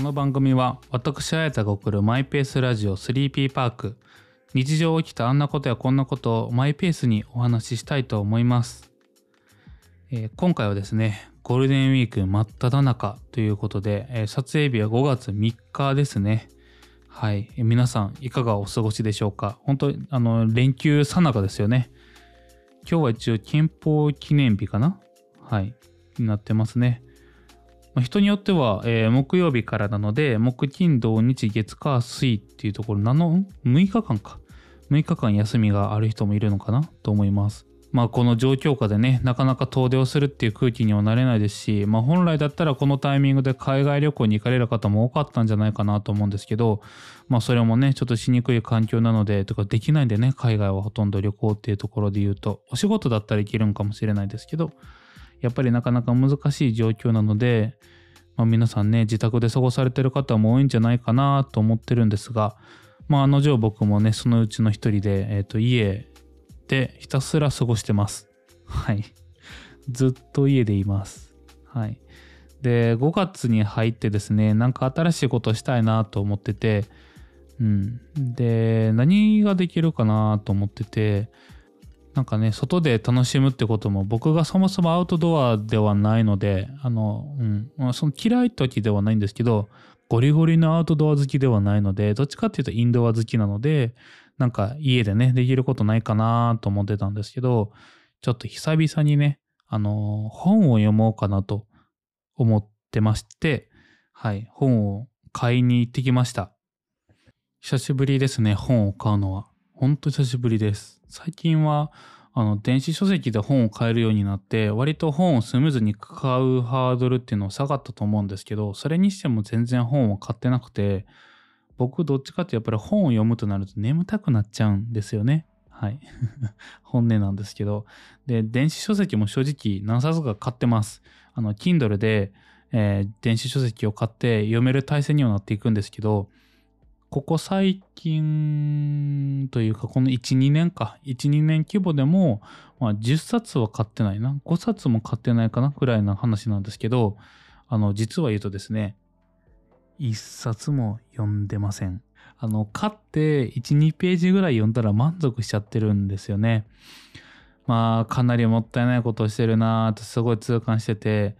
この番組は私あやたが送るマイペースラジオ 3P パーク。日常起きたあんなことやこんなことをマイペースにお話ししたいと思います、えー、今回はですねゴールデンウィーク真っ只中ということで、えー、撮影日は5月3日ですね。はい、えー、皆さんいかがお過ごしでしょうか？本当あの連休さなかですよね。今日は一応憲法記念日かな？はい。になってますね。まあ、人によっては、えー、木曜日からなので、木金土日月火水っていうところ、7の、6日間か。6日間休みがある人もいるのかなと思います。まあこの状況下でね、なかなか遠出をするっていう空気にはなれないですし、まあ本来だったらこのタイミングで海外旅行に行かれる方も多かったんじゃないかなと思うんですけど、まあそれもね、ちょっとしにくい環境なので、とかできないんでね、海外はほとんど旅行っていうところで言うと、お仕事だったら行けるんかもしれないですけど、やっぱりなかなか難しい状況なので、まあ、皆さんね自宅で過ごされてる方も多いんじゃないかなと思ってるんですが、まあ、あの定僕もねそのうちの一人で、えー、と家でひたすら過ごしてます。はい。ずっと家でいます。はい。で、5月に入ってですね、なんか新しいことしたいなと思ってて、うん。で、何ができるかなと思ってて、なんかね、外で楽しむってことも僕がそもそもアウトドアではないので、あの、うん、まあ、その嫌い時ではないんですけど、ゴリゴリのアウトドア好きではないので、どっちかっていうとインドア好きなので、なんか家でね、できることないかなと思ってたんですけど、ちょっと久々にね、あの、本を読もうかなと思ってまして、はい、本を買いに行ってきました。久しぶりですね、本を買うのは。ほんと久しぶりです。最近はあの電子書籍で本を買えるようになって割と本をスムーズに買うハードルっていうのは下がったと思うんですけどそれにしても全然本を買ってなくて僕どっちかってやっぱり本を読むとなると眠たくなっちゃうんですよね。はい。本音なんですけど。で、電子書籍も正直何冊か買ってます。あの、Kindle で、えー、電子書籍を買って読める体制にはなっていくんですけど、ここ最近というか、この1、2年か、1、2年規模でも、まあ、10冊は買ってないな、5冊も買ってないかな、くらいな話なんですけど、あの、実は言うとですね、1冊も読んでません。あの、買って1、2ページぐらい読んだら満足しちゃってるんですよね。まあ、かなりもったいないことをしてるなーってすごい痛感してて、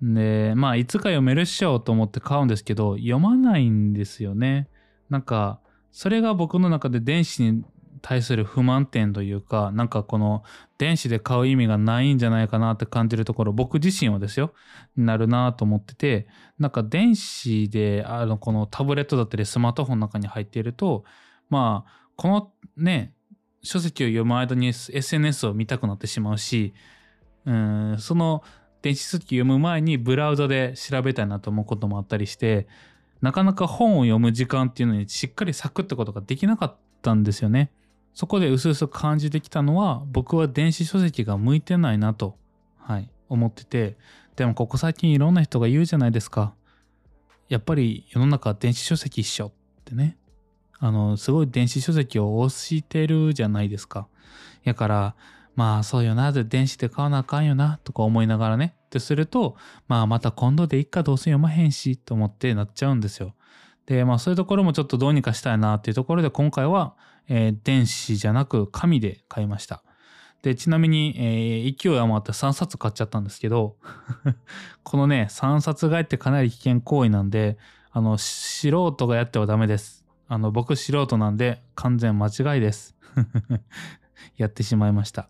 で、まあ、いつか読めるっしょと思って買うんですけど、読まないんですよね。なんかそれが僕の中で電子に対する不満点というかなんかこの電子で買う意味がないんじゃないかなって感じるところ僕自身はですよなるなと思っててなんか電子であのこのタブレットだったりスマートフォンの中に入っているとまあこのね書籍を読む間に SNS を見たくなってしまうしうんその電子書籍読む前にブラウザで調べたいなと思うこともあったりしてなかなか本を読む時間っていうのにしっかり咲くってことができなかったんですよね。そこでうすうす感じてきたのは僕は電子書籍が向いてないなと、はい、思っててでもここ最近いろんな人が言うじゃないですか。やっぱり世の中電子書籍一緒ってね。あの、すごい電子書籍を推してるじゃないですか。やから、まあそうよな、電子で買わなあかんよな、とか思いながらね。ってすると、まあまた今度でいっかどうせ読まへんし、と思ってなっちゃうんですよ。で、まあそういうところもちょっとどうにかしたいなっていうところで今回は、えー、電子じゃなく紙で買いました。で、ちなみに、えー、勢い余って3冊買っちゃったんですけど このね、3冊買いってかなり危険行為なんで、あの、素人がやってはダメです。あの、僕素人なんで完全間違いです。やってしまいました。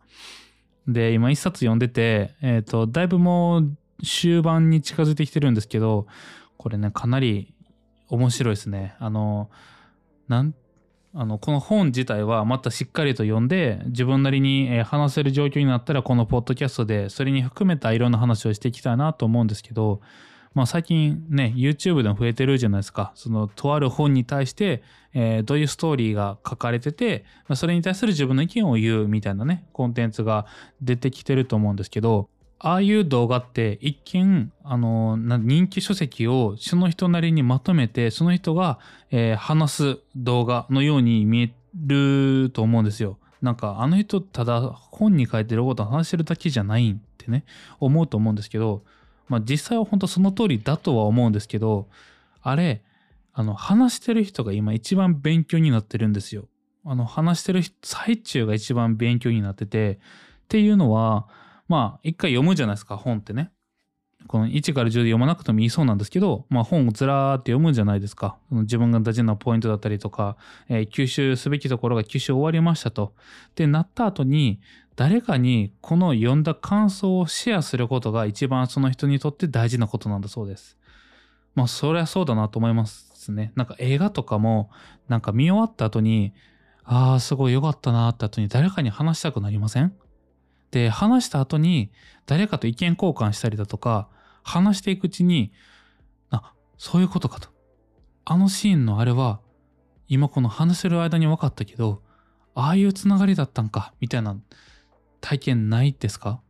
で、今1冊読んでて、えっ、ー、と、だいぶもう終盤に近づいてきてるんですけど、これね、かなり面白いですね。あの、なんあのこの本自体はまたしっかりと読んで自分なりに話せる状況になったらこのポッドキャストでそれに含めたいろんな話をしていきたいなと思うんですけどまあ、最近ね YouTube でも増えてるじゃないですかそのとある本に対して、えー、どういうストーリーが書かれてて、まあ、それに対する自分の意見を言うみたいなねコンテンツが出てきてると思うんですけどああいう動画って一見あの人気書籍をその人なりにまとめてその人が、えー、話す動画のように見えると思うんですよ。なんかあの人ただ本に書いてることを話してるだけじゃないってね思うと思うんですけどまあ、実際は本当その通りだとは思うんですけどあれ、あの、話してる人が今一番勉強になってるんですよ。あの、話してる最中が一番勉強になってて、っていうのは、まあ、一回読むじゃないですか、本ってね。この1から10で読まなくてもいいそうなんですけど、まあ、本をずらーって読むじゃないですか。自分が大事なポイントだったりとか、えー、吸収すべきところが吸収終わりましたと。ってなった後に、誰かにこの読んだ感想をシェアすることが一番その人にとって大事なことなんだそうです。まあ、そりゃそうだなと思いますね。なんか映画とかも、なんか見終わった後に、ああ、すごい良かったなって後に誰かに話したくなりません？で、話した後に誰かと意見交換したりだとか、話していくうちに、あ、そういうことかと。あのシーンのあれは、今この話してる間に分かったけど、ああいうつながりだったんか、みたいな体験ないですか？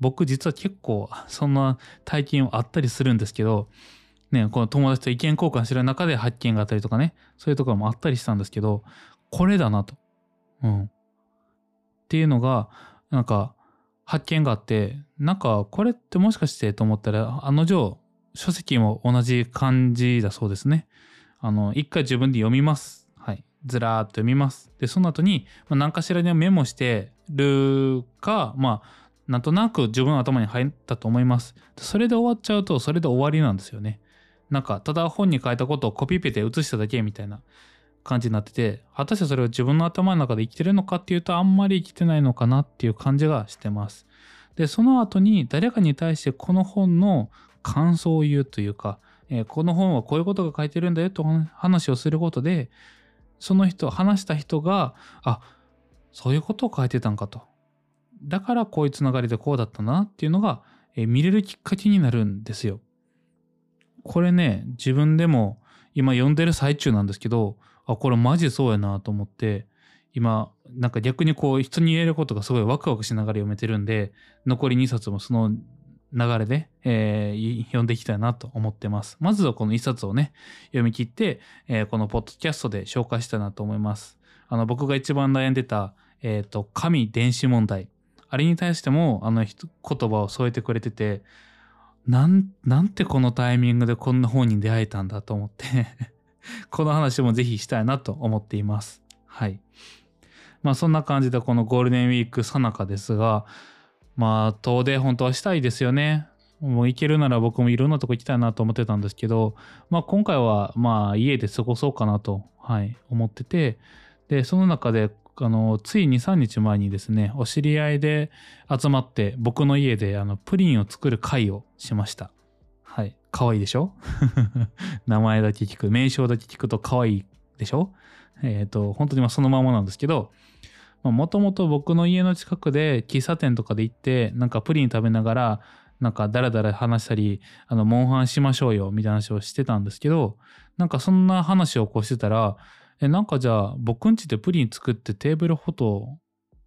僕実は結構 そんな体験あったりするんですけど、ね、この友達と意見交換してる中で発見があったりとかね、そういうところもあったりしたんですけど、これだなと。うん。っていうのが、なんか、発見があって、なんか、これってもしかしてと思ったら、あの定、書籍も同じ感じだそうですね。あの、一回自分で読みます。はい。ずらーっと読みます。で、その後に、ま、何かしらにメモしてるか、まあ、なんとなく自分の頭に入ったと思います。それで終わっちゃうと、それで終わりなんですよね。なんか、ただ本に書いたことをコピペで写しただけみたいな感じになってて、果たしてそれを自分の頭の中で生きてるのかっていうと、あんまり生きてないのかなっていう感じがしてます。で、その後に誰かに対してこの本の感想を言うというか、えー、この本はこういうことが書いてるんだよと話をすることで、その人、話した人が、あ、そういうことを書いてたんかと。だからこういうつながりでこうだったなっていうのが、え、見れるきっかけになるんですよ。これね、自分でも今読んでる最中なんですけど、あ、これマジそうやなと思って、今、なんか逆にこう人に言えることがすごいワクワクしながら読めてるんで、残り2冊もその流れで、えー、読んでいきたいなと思ってます。まずはこの1冊をね、読み切って、えー、このポッドキャストで紹介したいなと思います。あの、僕が一番悩んでた、えっ、ー、と、神電子問題。あれに対しても、あの、言葉を添えてくれてて、なん、なんてこのタイミングでこんな本に出会えたんだと思って この話もぜひしたいなと思っています。はい。まあそんな感じでこのゴールデンウィークさなかですが、まあ遠出本当はしたいですよね。もう行けるなら僕もいろんなとこ行きたいなと思ってたんですけど、まあ今回はまあ家で過ごそうかなと、はい、思ってて、で、その中であの、つい2、3日前にですね、お知り合いで集まって僕の家であのプリンを作る会をしました。はい。可愛いでしょ？名前だけ聞く、名称だけ聞くと可愛いでしょ？えっ、ー、と、本当にまあそのままなんですけど、もともと僕の家の近くで喫茶店とかで行って、なんかプリン食べながら、なんかダラダラ話したり、あの、モンハンしましょうよ、みたいな話をしてたんですけど、なんかそんな話をこうしてたら、え、なんかじゃあ僕ん家でプリン作ってテーブルフォト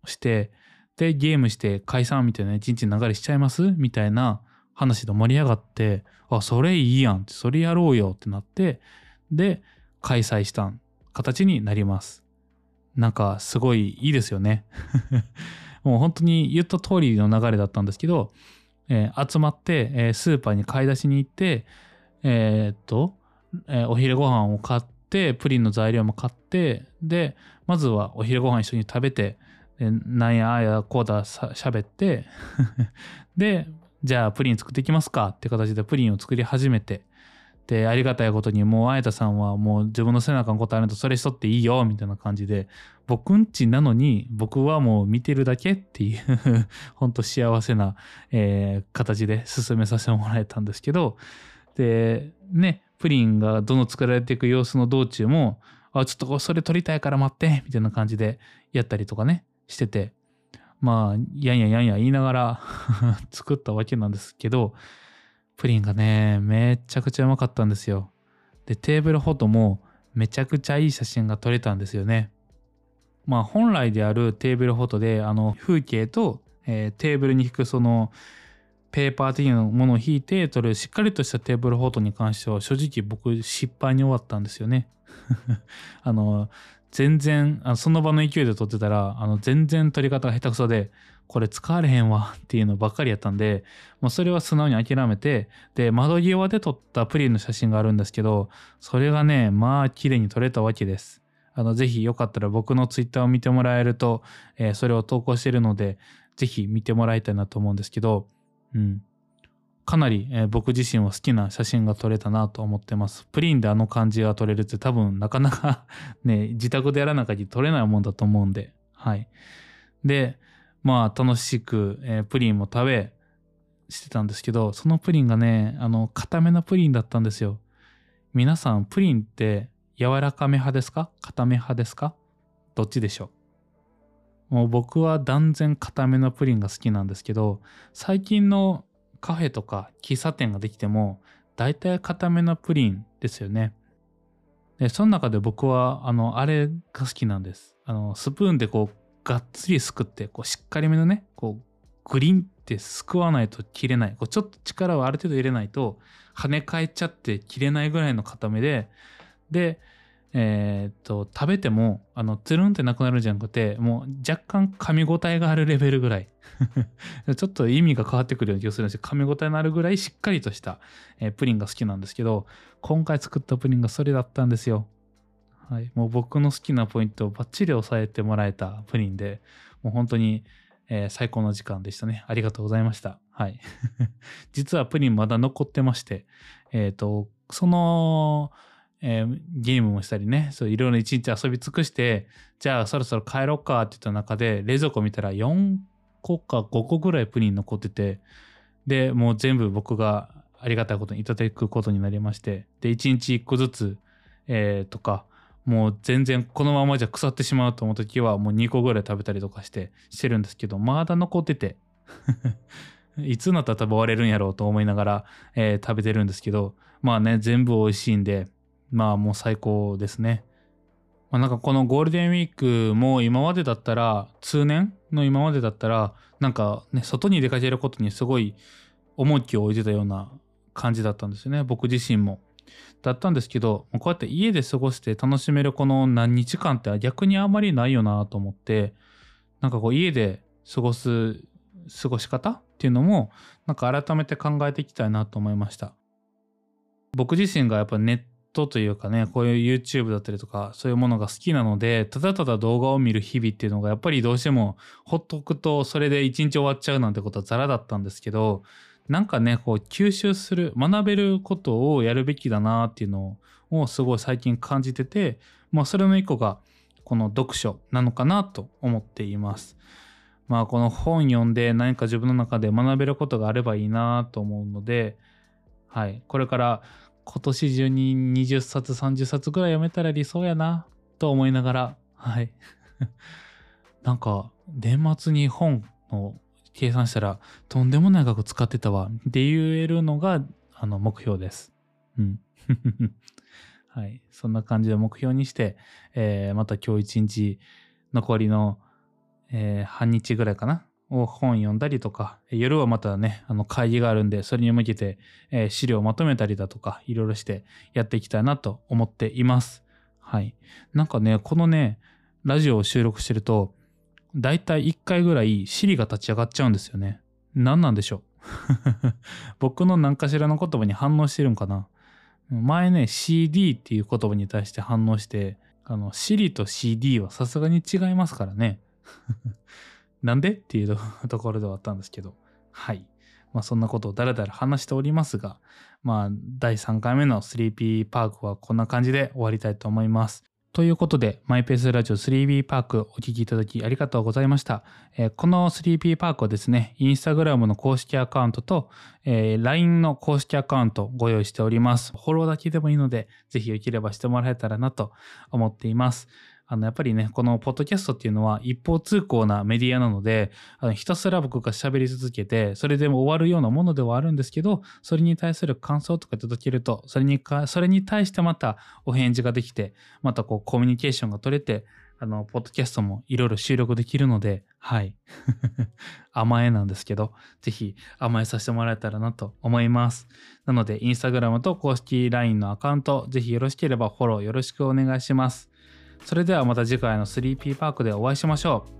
して、で、ゲームして解散みたいな一日流れしちゃいます？みたいな話で盛り上がって、あ、それいいやんって、それやろうよってなって、で、開催した形になります。なんかすごいいいですよね。もう本当に言った通りの流れだったんですけど、えー、集まって、えー、スーパーに買い出しに行って、えー、っと、えお昼ご飯を買って、プリンの材料も買って、で、まずはお昼ご飯一緒に食べて、なんやあやこうだしゃべって で、じゃあプリン作っていきますかって形でプリンを作り始めて、で、ありがたいことにもうあやたさんはもう自分の背中のことあるとそれしとっていいよみたいな感じで、僕んちなのに僕はもう見てるだけっていう 本当幸せな、えー、形で進めさせてもらえたんですけど、で、ね、プリンがどんどん作られていく様子の道中も、あ、ちょっとそれ撮りたいから待って、みたいな感じでやったりとかね、してて、まあ、やんややんや言いながら 作ったわけなんですけど、プリンがね、めちゃくちゃうまかったんですよ。で、テーブルフォトもめちゃくちゃいい写真が撮れたんですよね。まあ本来であるテーブルフォトで、あの風景と、えー、テーブルに引くそのペーパー的なものを引いて撮るしっかりとしたテーブルフォートに関しては正直僕失敗に終わったんですよね。あの、全然あのその場の勢いで撮ってたらあの全然撮り方が下手くそでこれ使われへんわっていうのばっかりやったんでもうそれは素直に諦めてで窓際で撮ったプリンの写真があるんですけどそれがねまあ綺麗に撮れたわけですあのぜひよかったら僕のツイッターを見てもらえると、えー、それを投稿してるのでぜひ見てもらいたいなと思うんですけどうんかなり、えー、僕自身は好きな写真が撮れたなと思ってます。プリンであの感じが撮れるって多分なかなか ね、自宅でやらなきゃ撮れないもんだと思うんで、はい。で、まあ楽しく、えー、プリンも食べしてたんですけど、そのプリンがね、あの、固めのプリンだったんですよ。皆さん、プリンって柔らかめ派ですか？固め派ですか？どっちでしょう？もう僕は断然固めのプリンが好きなんですけど、最近のカフェとか喫茶店ができても大体固めのプリンですよね。で、その中で僕はあの、あれが好きなんです。あの、スプーンでこう、がっつりすくって、こう、しっかりめのね、こう、グリンってすくわないと切れない。こうちょっと力をある程度入れないと跳ね返っちゃって切れないぐらいの固めで、で、えー、っと、食べても、あの、つるんってなくなるんじゃなくて、もう若干噛み応えがあるレベルぐらい。ちょっと意味が変わってくるような気がするんですけど、噛み応えのあるぐらいしっかりとした、えー、プリンが好きなんですけど、今回作ったプリンがそれだったんですよ。はい。もう僕の好きなポイントをバッチリ押さえてもらえたプリンで、もう本当に、えー、最高の時間でしたね。ありがとうございました。はい。実はプリンまだ残ってまして、えっ、ー、と、その、えー、ゲームもしたりね、そういろいろ一日遊び尽くして、じゃあそろそろ帰ろうかって言った中で、冷蔵庫見たら4個か5個ぐらいプリン残ってて、で、もう全部僕がありがたいことにいただくことになりまして、で、1日1個ずつ、えー、とか、もう全然このままじゃ腐ってしまうと思う時はもう2個ぐらい食べたりとかしてしてるんですけど、まだ残ってて。いつになったら食べ終われるんやろうと思いながら、えー、食べてるんですけど、まあね、全部美味しいんで、まあもう最高ですね。まあ、なんかこのゴールデンウィークも今までだったら、通年の今までだったら、なんかね、外に出かけることにすごい重きを置いてたような感じだったんですよね、僕自身も。だったんですけど、こうやって家で過ごして楽しめるこの何日間って逆にあんまりないよなと思って、なんかこう家で過ごす過ごし方っていうのも、なんか改めて考えていきたいなと思いました。僕自身がやっぱネットというかね、こういう YouTube だったりとか、そういうものが好きなので、ただただ動画を見る日々っていうのが、やっぱりどうしてもほっとくと、それで一日終わっちゃうなんてことはザラだったんですけど、なんかね、こう吸収する、学べることをやるべきだなっていうのをすごい最近感じてて、まあそれの一個がこの読書なのかなと思っています。まあこの本読んで何か自分の中で学べることがあればいいなと思うので、はい、これから今年中に20冊30冊ぐらい読めたら理想やなと思いながらはい。なんか年末に本の計算したらとんでもない額使ってたわって言えるのがあの目標です。うん。はい。そんな感じで目標にして、えー、また今日一日残りの、えー、半日ぐらいかな本読んだりとか、夜はまたね、あの会議があるんで、それに向けて、えー、資料をまとめたりだとか、いろいろしてやっていきたいなと思っています。はい。なんかね、このね、ラジオを収録してると、だいたい1回ぐらい Siri が立ち上がっちゃうんですよね。何なんでしょう？僕の何かしらの言葉に反応してるんかな？前ね、CD っていう言葉に対して反応して、あの、Siri と CD はさすがに違いますからね。なんで？っていうところではあったんですけど、はい。まあそんなことをだらだら話しておりますが、まあ第3回目の 3P パークはこんな感じで終わりたいと思います。ということで、マイペースラジオ 3B パークお聴きいただきありがとうございました。えー、この 3P パークはですね、インスタグラムの公式アカウントと、えー、LINE の公式アカウントご用意しております。フォローだけでもいいので、ぜひよければしてもらえたらなと思っています。あの、やっぱりね、このポッドキャストっていうのは一方通行なメディアなので、あのひたすら僕が喋り続けて、それでも終わるようなものではあるんですけど、それに対する感想とか届けると、それにか、それに対してまたお返事ができて、またこうコミュニケーションが取れて、あの、ポッドキャストもいろいろ収録できるので、はい。甘えなんですけど、ぜひ甘えさせてもらえたらなと思います。なので、インスタグラムと公式 LINE のアカウント、ぜひよろしければフォローよろしくお願いします。それではまた次回の 3P パークでお会いしましょう。